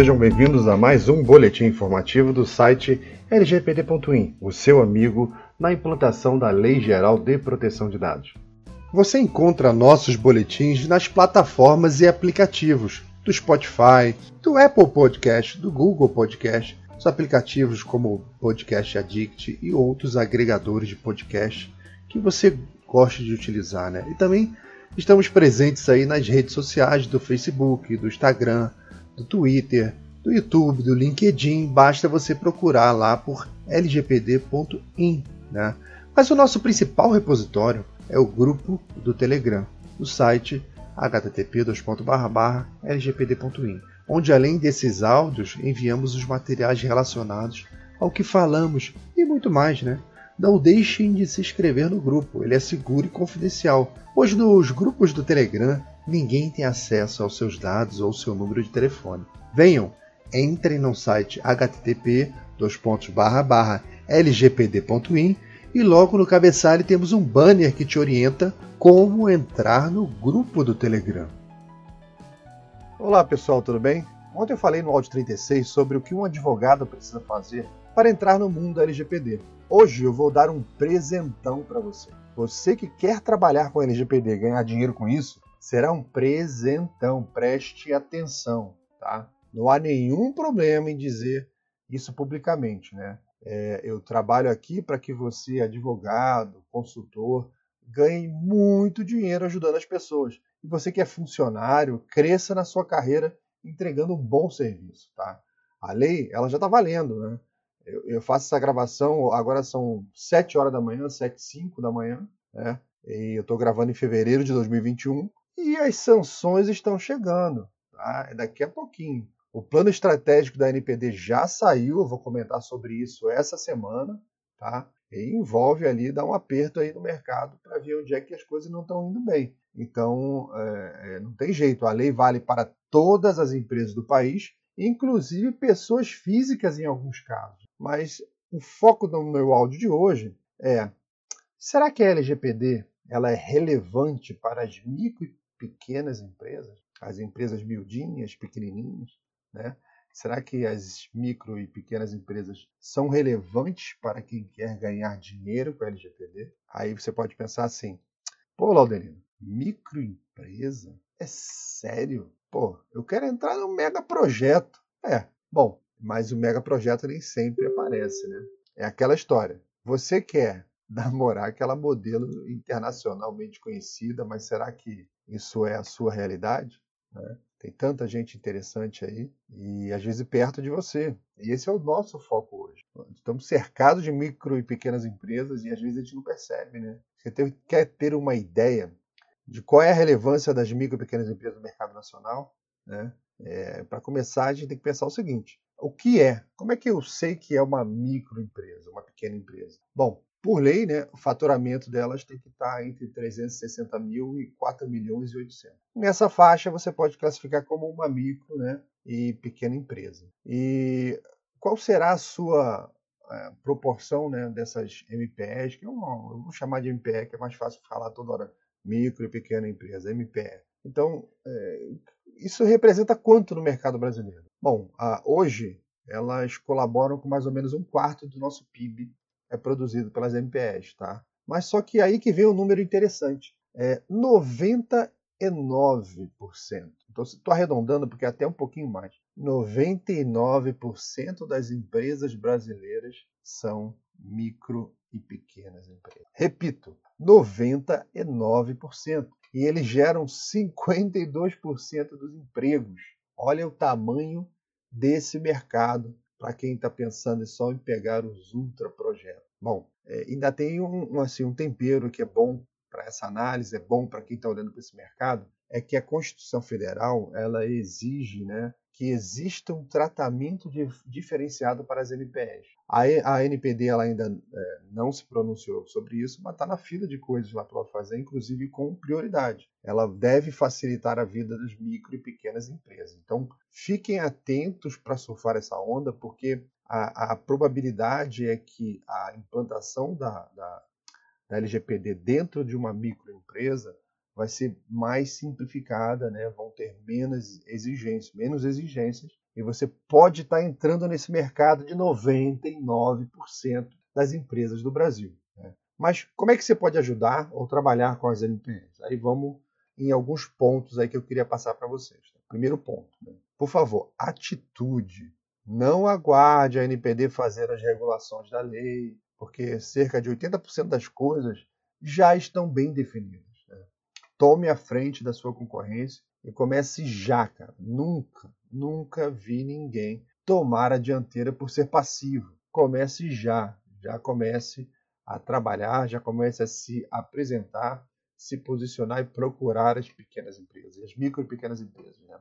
sejam bem-vindos a mais um boletim informativo do site lgpd.in, o seu amigo na implantação da Lei Geral de Proteção de Dados. Você encontra nossos boletins nas plataformas e aplicativos do Spotify, do Apple Podcast, do Google Podcast, os aplicativos como Podcast Addict e outros agregadores de podcast que você gosta de utilizar, né? E também estamos presentes aí nas redes sociais do Facebook, do Instagram, do Twitter, do YouTube, do LinkedIn. Basta você procurar lá por lgpd.in, né? Mas o nosso principal repositório é o grupo do Telegram, no site http://lgpd.in, onde além desses áudios enviamos os materiais relacionados ao que falamos e muito mais, né? Não deixem de se inscrever no grupo, ele é seguro e confidencial, pois nos grupos do Telegram ninguém tem acesso aos seus dados ou seu número de telefone. Venham, entrem no site http://lgpd.in e logo no cabeçalho temos um banner que te orienta como entrar no grupo do Telegram. Olá pessoal, tudo bem? Ontem eu falei no áudio 36 sobre o que um advogado precisa fazer para entrar no mundo LGPD. Hoje eu vou dar um presentão para você. Você que quer trabalhar com LGPD e ganhar dinheiro com isso, será um presentão. Preste atenção, tá? Não há nenhum problema em dizer isso publicamente, né? É, eu trabalho aqui para que você, advogado, consultor, ganhe muito dinheiro ajudando as pessoas. E você que é funcionário, cresça na sua carreira entregando um bom serviço, tá? A lei, ela já está valendo, né? Eu, eu, faço essa gravação, agora são 7 horas da manhã, 7 e 5 da manhã, né? E eu estou gravando em fevereiro de 2021 e as sanções estão chegando, tá? Daqui a pouquinho. O plano estratégico da NPD já saiu, eu vou comentar sobre isso essa semana, tá? E envolve ali dar um aperto aí no mercado para ver onde é que as coisas não estão indo bem. Então, é, é, não tem jeito, a lei vale para todas as empresas do país, inclusive pessoas físicas em alguns casos. Mas o foco do meu áudio de hoje é: será que a LGPD ela é relevante para as micro pequenas empresas, as empresas miudinhas, pequenininhas, né? Será que as micro e pequenas empresas são relevantes para quem quer ganhar dinheiro com a LGPD? Aí você pode pensar assim: pô, Laudelino, microempresa? É sério? Pô, eu quero entrar no mega projeto. É, bom, mas o mega projeto nem sempre aparece, né? É aquela história. Você quer namorar aquela modelo internacionalmente conhecida, mas será que isso é a sua realidade? Né? Tem tanta gente interessante aí e às vezes perto de você. E esse é o nosso foco hoje. Estamos cercados de micro e pequenas empresas e às vezes a gente não percebe, né? Você quer ter uma ideia de qual é a relevância das micro e pequenas empresas no mercado nacional, né? É, Para começar, a gente tem que pensar o seguinte: o que é? Como é que eu sei que é uma microempresa, uma pequena empresa? Bom, por lei, né, o faturamento delas tem que estar entre 360 mil e 4 milhões e 800. Nessa faixa você pode classificar como uma micro né, e pequena empresa. E qual será a sua é, proporção né, dessas MPEs, que eu, é eu vou chamar de MPE, que é mais fácil falar toda hora, micro e pequena empresa, MPE. Então, é, isso representa quanto no mercado brasileiro? Bom, hoje elas colaboram com mais ou menos um quarto do nosso PIB é produzido pelas MPEs, tá? Mas só que aí que vem um número interessante. É 99%. Então, estou arredondando porque é até um pouquinho mais. 99% das empresas brasileiras são micro e pequenas empresas. Repito, 99%. E eles geram 52% dos empregos. Olha o tamanho desse mercado para quem está pensando só em pegar os ultra projetos. Bom, é, ainda tem um, um, assim, um tempero que é bom para essa análise, é bom para quem está olhando para esse mercado, é que a Constituição Federal ela exige né, que exista um tratamento de, diferenciado para as NPEs. A, a NPD ela ainda é, não se pronunciou sobre isso, mas está na fila de coisas lá para fazer, inclusive com prioridade. Ela deve facilitar a vida das micro e pequenas empresas. Então, fiquem atentos para surfar essa onda, porque a, a, probabilidade é que a implantação da, da, da LGPD dentro de uma microempresa vai ser mais simplificada, né? vão ter menos exigências, menos exigências E você pode estar entrando nesse mercado de 99% das empresas do Brasil. Né? Mas como é que você pode ajudar ou trabalhar com as NPS? Aí vamos em alguns pontos aí que eu queria passar para vocês. Tá? Primeiro ponto, né? por favor, atitude. Não aguarde a NPD fazer as regulações da lei, porque cerca de 80% das coisas já estão bem definidas. Tome a frente da sua concorrência e comece já, cara. Nunca, nunca vi ninguém tomar a dianteira por ser passivo. Comece já, já comece a trabalhar, já comece a se apresentar, se posicionar e procurar as pequenas empresas, as micro e pequenas empresas. Né?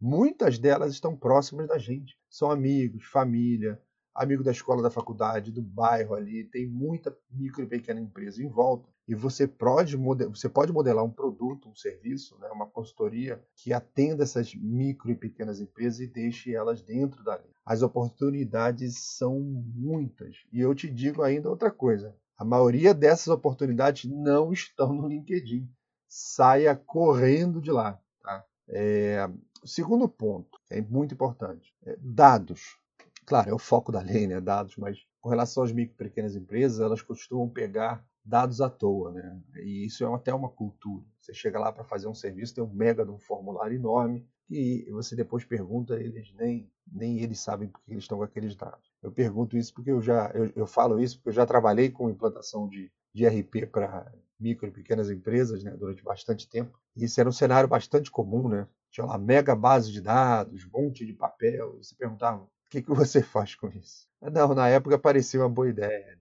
Muitas delas estão próximas da gente, são amigos, família, amigo da escola, da faculdade, do bairro ali, tem muita micro e pequena empresa em volta. E você pode, você pode modelar um produto, um serviço, né, uma consultoria que atenda essas micro e pequenas empresas e deixe elas dentro dali. As oportunidades são muitas. E eu te digo ainda outra coisa: a maioria dessas oportunidades não estão no LinkedIn. Saia correndo de lá. Tá? É, segundo ponto, é muito importante: é dados. Claro, é o foco da lei, né? Dados, mas com relação às micro e pequenas empresas, elas costumam pegar dados à toa, né? E isso é até uma cultura. Você chega lá para fazer um serviço, tem um mega de um formulário enorme e você depois pergunta, eles nem nem eles sabem porque eles estão com aqueles dados. Eu pergunto isso porque eu já eu, eu falo isso porque eu já trabalhei com implantação de, de RP para micro e pequenas empresas, né, durante bastante tempo. E isso era um cenário bastante comum, né? Tinha lá mega base de dados, monte de papel. Você perguntava, o que, que você faz com isso? Não, na época parecia uma boa ideia.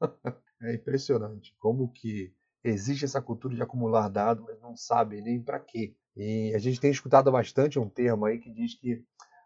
É impressionante como que existe essa cultura de acumular dados, mas não sabe nem para quê. E a gente tem escutado bastante um termo aí que diz que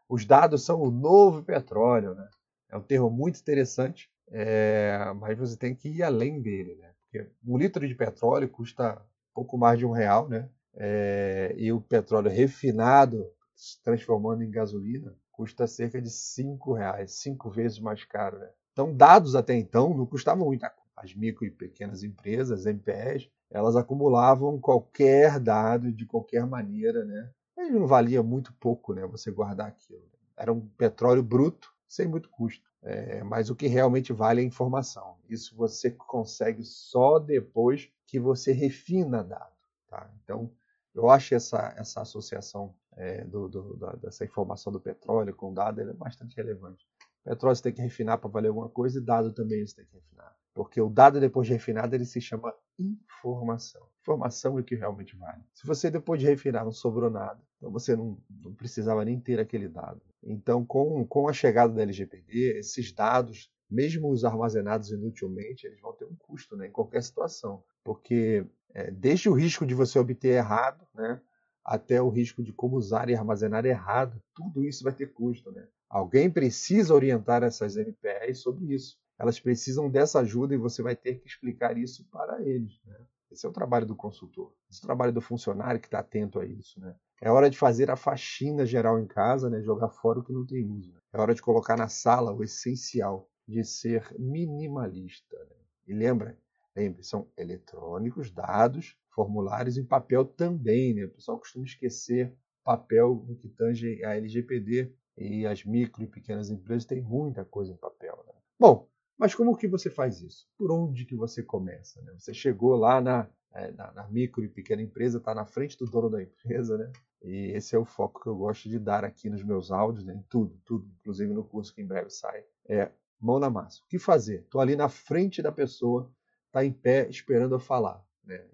os dados são o novo petróleo, né? É um termo muito interessante, é, mas você tem que ir além dele, né? Porque um litro de petróleo custa pouco mais de um real, né? É, e o petróleo refinado, se transformando em gasolina, custa cerca de cinco reais, cinco vezes mais caro. Né? Então, dados até então não custavam muita coisa. As micro e pequenas empresas, MPS, elas acumulavam qualquer dado de qualquer maneira, né? E não valia muito pouco, né? Você guardar aquilo. Era um petróleo bruto, sem muito custo. É, mas o que realmente vale é a informação. Isso você consegue só depois que você refina dado. Tá? Então, eu acho essa, essa associação é, do, do, da, dessa informação do petróleo com dado é bastante relevante. Petróleo você tem que refinar para valer alguma coisa e dado também você tem que refinar. Porque o dado depois de refinado ele se chama informação. Informação é o que realmente vale. Se você depois de refinar não sobrou nada, então você não, não precisava nem ter aquele dado. Então, com, com a chegada da LGPD, esses dados, mesmo os armazenados inutilmente, eles vão ter um custo né, em qualquer situação. Porque é, desde o risco de você obter errado, né, até o risco de como usar e armazenar errado, tudo isso vai ter custo. Né? Alguém precisa orientar essas MPEs sobre isso. Elas precisam dessa ajuda e você vai ter que explicar isso para eles. Né? Esse é o trabalho do consultor. Esse é o trabalho do funcionário que está atento a isso. Né? É hora de fazer a faxina geral em casa, né? jogar fora o que não tem uso. Né? É hora de colocar na sala o essencial de ser minimalista. Né? E lembra, lembre, são eletrônicos, dados, formulários em papel também. Né? O pessoal costuma esquecer papel no que tange a LGPD e as micro e pequenas empresas têm muita coisa em papel. Né? Bom, mas como que você faz isso? Por onde que você começa? Né? Você chegou lá na, é, na, na, micro e pequena empresa, está na frente do dono da empresa, né? E esse é o foco que eu gosto de dar aqui nos meus áudios, né? em tudo, tudo, inclusive no curso que em breve sai. É mão na massa. O que fazer? Estou ali na frente da pessoa, está em pé esperando eu falar. Né?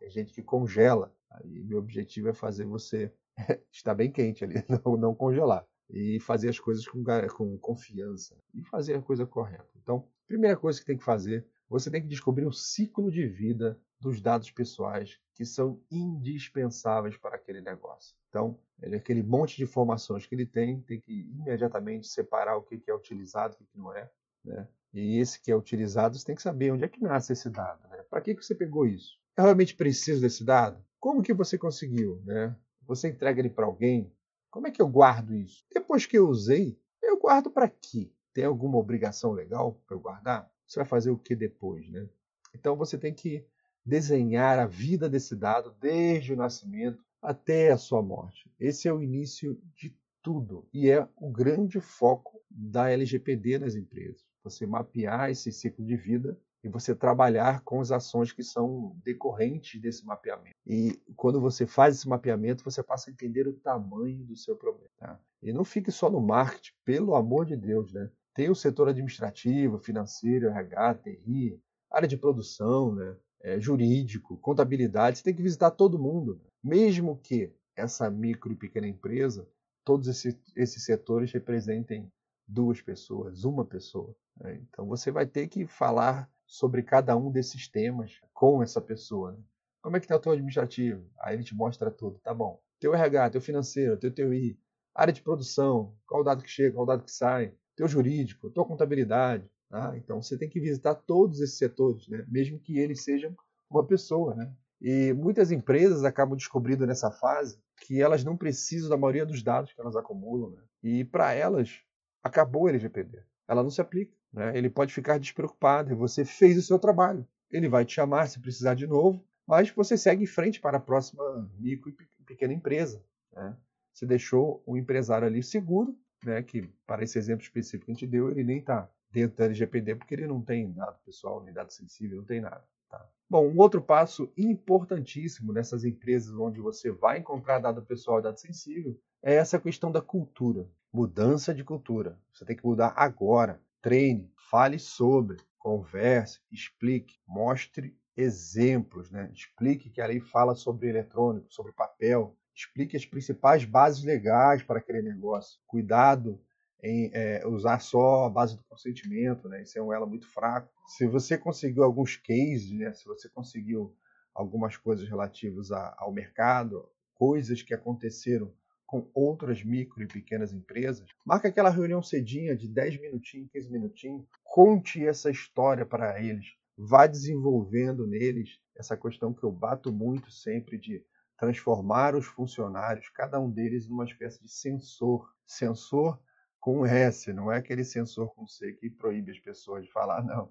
Tem gente que congela. Aí meu objetivo é fazer você estar bem quente ali, não, não congelar e fazer as coisas com, com confiança e fazer a coisa correta. Então, primeira coisa que tem que fazer, você tem que descobrir o ciclo de vida dos dados pessoais que são indispensáveis para aquele negócio. Então, ele, aquele monte de informações que ele tem, tem que imediatamente separar o que é utilizado e o que não é. Né? E esse que é utilizado, você tem que saber onde é que nasce esse dado. Né? Para que, que você pegou isso? Eu realmente preciso desse dado? Como que você conseguiu? Né? Você entrega ele para alguém? Como é que eu guardo isso? Depois que eu usei, eu guardo para quê? Tem alguma obrigação legal para eu guardar? Você vai fazer o que depois, né? Então você tem que desenhar a vida desse dado desde o nascimento até a sua morte. Esse é o início de tudo. E é o grande foco da LGPD nas empresas. Você mapear esse ciclo de vida e você trabalhar com as ações que são decorrentes desse mapeamento. E quando você faz esse mapeamento, você passa a entender o tamanho do seu problema. Tá? E não fique só no marketing, pelo amor de Deus, né? Tem o setor administrativo, financeiro, RH, TI, área de produção, né? É, jurídico, contabilidade. Você tem que visitar todo mundo. Mesmo que essa micro e pequena empresa, todos esses, esses setores representem duas pessoas, uma pessoa. Né? Então você vai ter que falar sobre cada um desses temas com essa pessoa. Né? Como é que está o teu administrativo? Aí ele te mostra tudo, tá bom. Teu RH, teu financeiro, teu TI, área de produção, qual o dado que chega, qual o dado que sai, teu jurídico, tua contabilidade. Tá? Então você tem que visitar todos esses setores, né? mesmo que eles sejam uma pessoa. Né? E muitas empresas acabam descobrindo nessa fase que elas não precisam da maioria dos dados que elas acumulam. Né? E para elas, acabou o LGPD. Ela não se aplica. Né? Ele pode ficar despreocupado e você fez o seu trabalho. Ele vai te chamar se precisar de novo, mas você segue em frente para a próxima micro e pequena empresa. Né? Você deixou o empresário ali seguro, né? que para esse exemplo específico que a gente deu, ele nem está dentro da LGPD porque ele não tem dado pessoal, nem dado sensível, não tem nada. Tá? Bom, um outro passo importantíssimo nessas empresas onde você vai encontrar dado pessoal e dado sensível é essa questão da cultura. Mudança de cultura. Você tem que mudar agora treine, fale sobre, converse, explique, mostre exemplos, né? explique que a lei fala sobre eletrônico, sobre papel, explique as principais bases legais para aquele negócio. Cuidado em é, usar só a base do consentimento, né? Isso é um elo muito fraco. Se você conseguiu alguns cases, né? Se você conseguiu algumas coisas relativas a, ao mercado, coisas que aconteceram com outras micro e pequenas empresas. Marca aquela reunião cedinha de 10 minutinhos, 15 minutinhos. Conte essa história para eles. Vá desenvolvendo neles essa questão que eu bato muito sempre de transformar os funcionários, cada um deles, numa espécie de sensor. Sensor com S, não é aquele sensor com C que proíbe as pessoas de falar, não.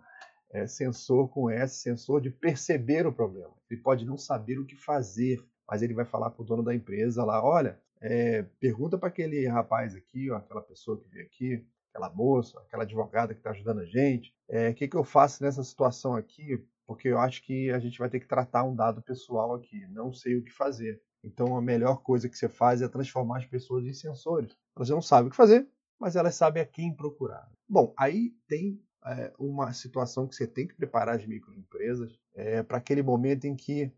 É sensor com S, sensor de perceber o problema. Ele pode não saber o que fazer, mas ele vai falar para o dono da empresa lá, olha, é, pergunta para aquele rapaz aqui, ó, aquela pessoa que veio aqui, aquela moça, aquela advogada que está ajudando a gente, o é, que, que eu faço nessa situação aqui? Porque eu acho que a gente vai ter que tratar um dado pessoal aqui, não sei o que fazer. Então a melhor coisa que você faz é transformar as pessoas em sensores. Elas não sabem o que fazer, mas elas sabem a quem procurar. Bom, aí tem é, uma situação que você tem que preparar as microempresas é, para aquele momento em que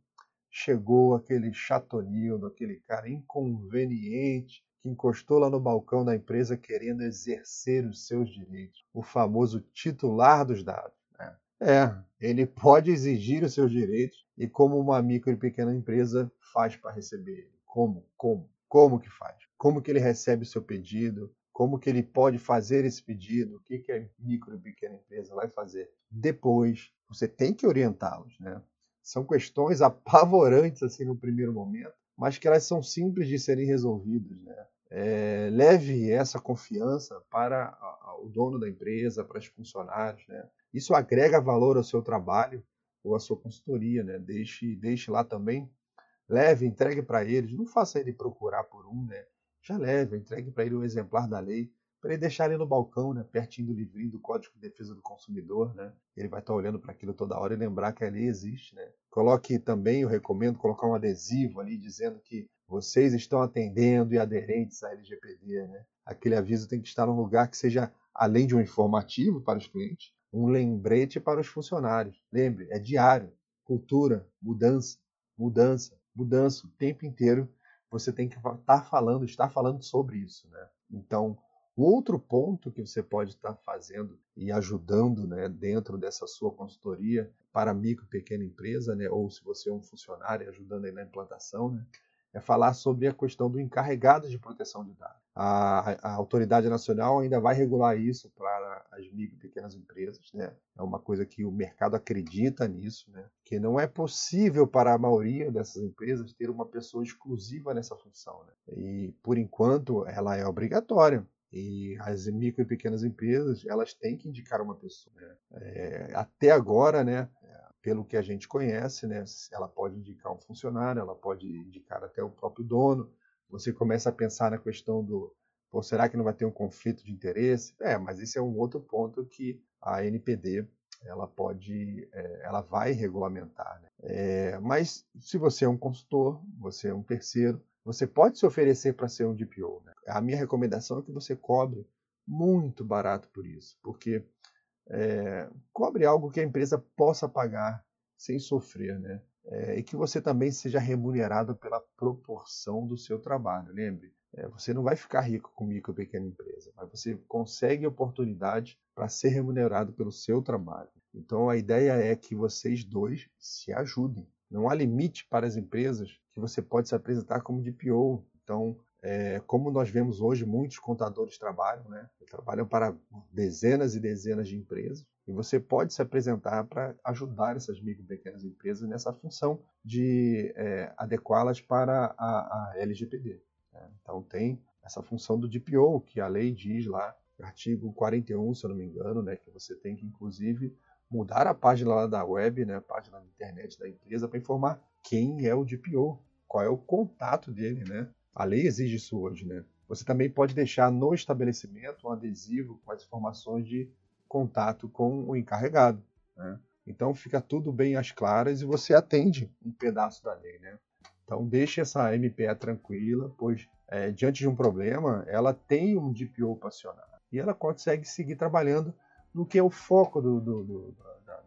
chegou aquele chatonildo, aquele cara inconveniente que encostou lá no balcão da empresa querendo exercer os seus direitos, o famoso titular dos dados. Né? É, ele pode exigir os seus direitos e como uma micro e pequena empresa faz para receber? Como? Como? Como que faz? Como que ele recebe o seu pedido? Como que ele pode fazer esse pedido? O que, que a micro e pequena empresa vai fazer? Depois, você tem que orientá-los, né? São questões apavorantes assim no primeiro momento, mas que elas são simples de serem resolvidas. Né? É, leve essa confiança para o dono da empresa, para os funcionários. Né? Isso agrega valor ao seu trabalho ou à sua consultoria. Né? Deixe, deixe lá também. Leve, entregue para eles. Não faça ele procurar por um. Né? Já leve, entregue para ele um exemplar da lei para ele deixar ali no balcão, né, pertinho do livrinho do Código de Defesa do Consumidor, né? Ele vai estar tá olhando para aquilo toda hora e lembrar que ali existe, né? Coloque também, eu recomendo colocar um adesivo ali dizendo que vocês estão atendendo e aderentes à LGPD, né? Aquele aviso tem que estar num lugar que seja além de um informativo para os clientes, um lembrete para os funcionários. Lembre, é diário, cultura, mudança, mudança, mudança, o tempo inteiro você tem que estar tá falando, estar falando sobre isso, né? Então, Outro ponto que você pode estar fazendo e ajudando né, dentro dessa sua consultoria para micro e pequena empresa, né, ou se você é um funcionário ajudando aí na implantação, né, é falar sobre a questão do encarregado de proteção de dados. A, a, autoridade nacional ainda vai regular isso para as micro e pequenas empresas. Né? É uma coisa que o mercado acredita nisso, né? que não é possível para a maioria dessas empresas ter uma pessoa exclusiva nessa função. Né? E, por enquanto, ela é obrigatória. E as micro e pequenas empresas, elas têm que indicar uma pessoa. Né? É, até agora, né, pelo que a gente conhece, né, ela pode indicar um funcionário, ela pode indicar até o próprio dono. Você começa a pensar na questão do, Ou será que não vai ter um conflito de interesse? É, mas esse é um outro ponto que a NPD ela pode, é, ela vai regulamentar. Né? É, mas se você é um consultor, você é um terceiro, você pode se oferecer para ser um DPO. Né? A minha recomendação é que você cobre muito barato por isso, porque é, cobre algo que a empresa possa pagar sem sofrer, né? É, e que você também seja remunerado pela proporção do seu trabalho. Lembre, é, você não vai ficar rico com micro e pequena empresa, mas você consegue oportunidade para ser remunerado pelo seu trabalho. Então a ideia é que vocês dois se ajudem. Não há limite para as empresas que você pode se apresentar como DPO. Então, é, como nós vemos hoje, muitos contadores trabalham, né? trabalham para dezenas e dezenas de empresas, e você pode se apresentar para ajudar essas micro e pequenas empresas nessa função de é, adequá-las para a, a LGPD. Né? Então tem essa função do DPO, que a lei diz lá, artigo 41, se eu não me engano, né, que você tem que, inclusive, mudar a página lá da web, né, a página da internet da empresa, para informar quem é o DPO, qual é o contato dele, né? A lei exige isso hoje, né? Você também pode deixar no estabelecimento um adesivo com as informações de contato com o encarregado. Né? Então fica tudo bem às claras e você atende um pedaço da lei. Né? Então deixe essa MPE tranquila, pois é, diante de um problema, ela tem um DPO para acionar. E ela consegue seguir trabalhando no que é o foco do, do, do,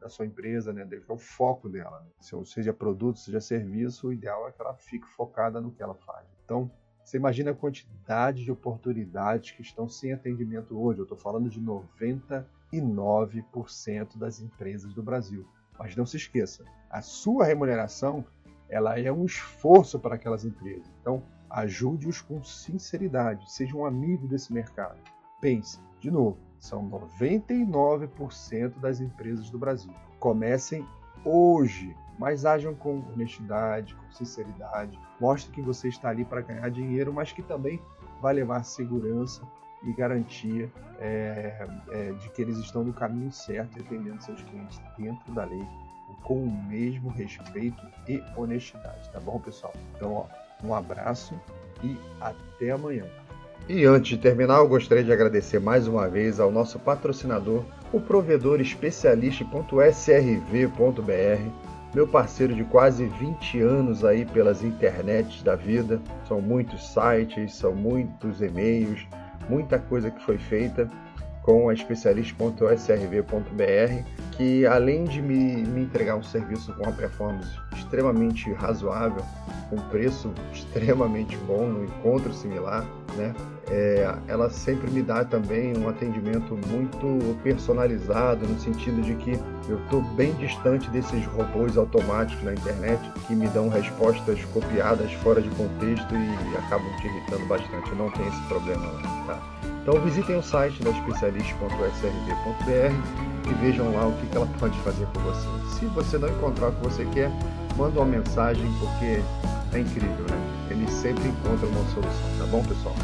da, sua empresa, né? que é o foco dela. Né? Seja produto, seja serviço, o ideal é que ela fique focada no que ela faz. Então, você imagina a quantidade de oportunidades que estão sem atendimento hoje. Eu estou falando de 99% das empresas do Brasil. Mas não se esqueça, a sua remuneração ela é um esforço para aquelas empresas. Então, ajude-os com sinceridade, seja um amigo desse mercado. Pense, de novo, são 99% das empresas do Brasil. Comecem hoje mas ajam com honestidade, com sinceridade. Mostre que você está ali para ganhar dinheiro, mas que também vai levar segurança e garantia é, é, de que eles estão no caminho certo, atendendo seus clientes dentro da lei, com o mesmo respeito e honestidade, tá bom, pessoal? Então, ó, um abraço e até amanhã. E antes de terminar, eu gostaria de agradecer mais uma vez ao nosso patrocinador, o provedor especialista.srv.br meu parceiro de quase 20 anos aí pelas internets da vida. São muitos sites, são muitos e-mails, muita coisa que foi feita com a especialista.srv.br, que além de me, me entregar um serviço com uma performance extremamente razoável, um preço extremamente bom, um encontro similar, né? É, ela sempre me dá também um atendimento muito personalizado, no sentido de que eu estou bem distante desses robôs automáticos na internet que me dão respostas copiadas fora de contexto e acabam te irritando bastante. Não tenho esse problema, tá? Então visitem o site da especialista.srv.br e vejam lá o que ela pode fazer por você. Se você não encontrar o que você quer, manda uma mensagem porque é incrível, né? Eles sempre encontram uma solução, tá bom, pessoal?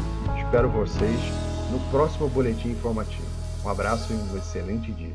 Espero vocês no próximo boletim informativo. Um abraço e um excelente dia.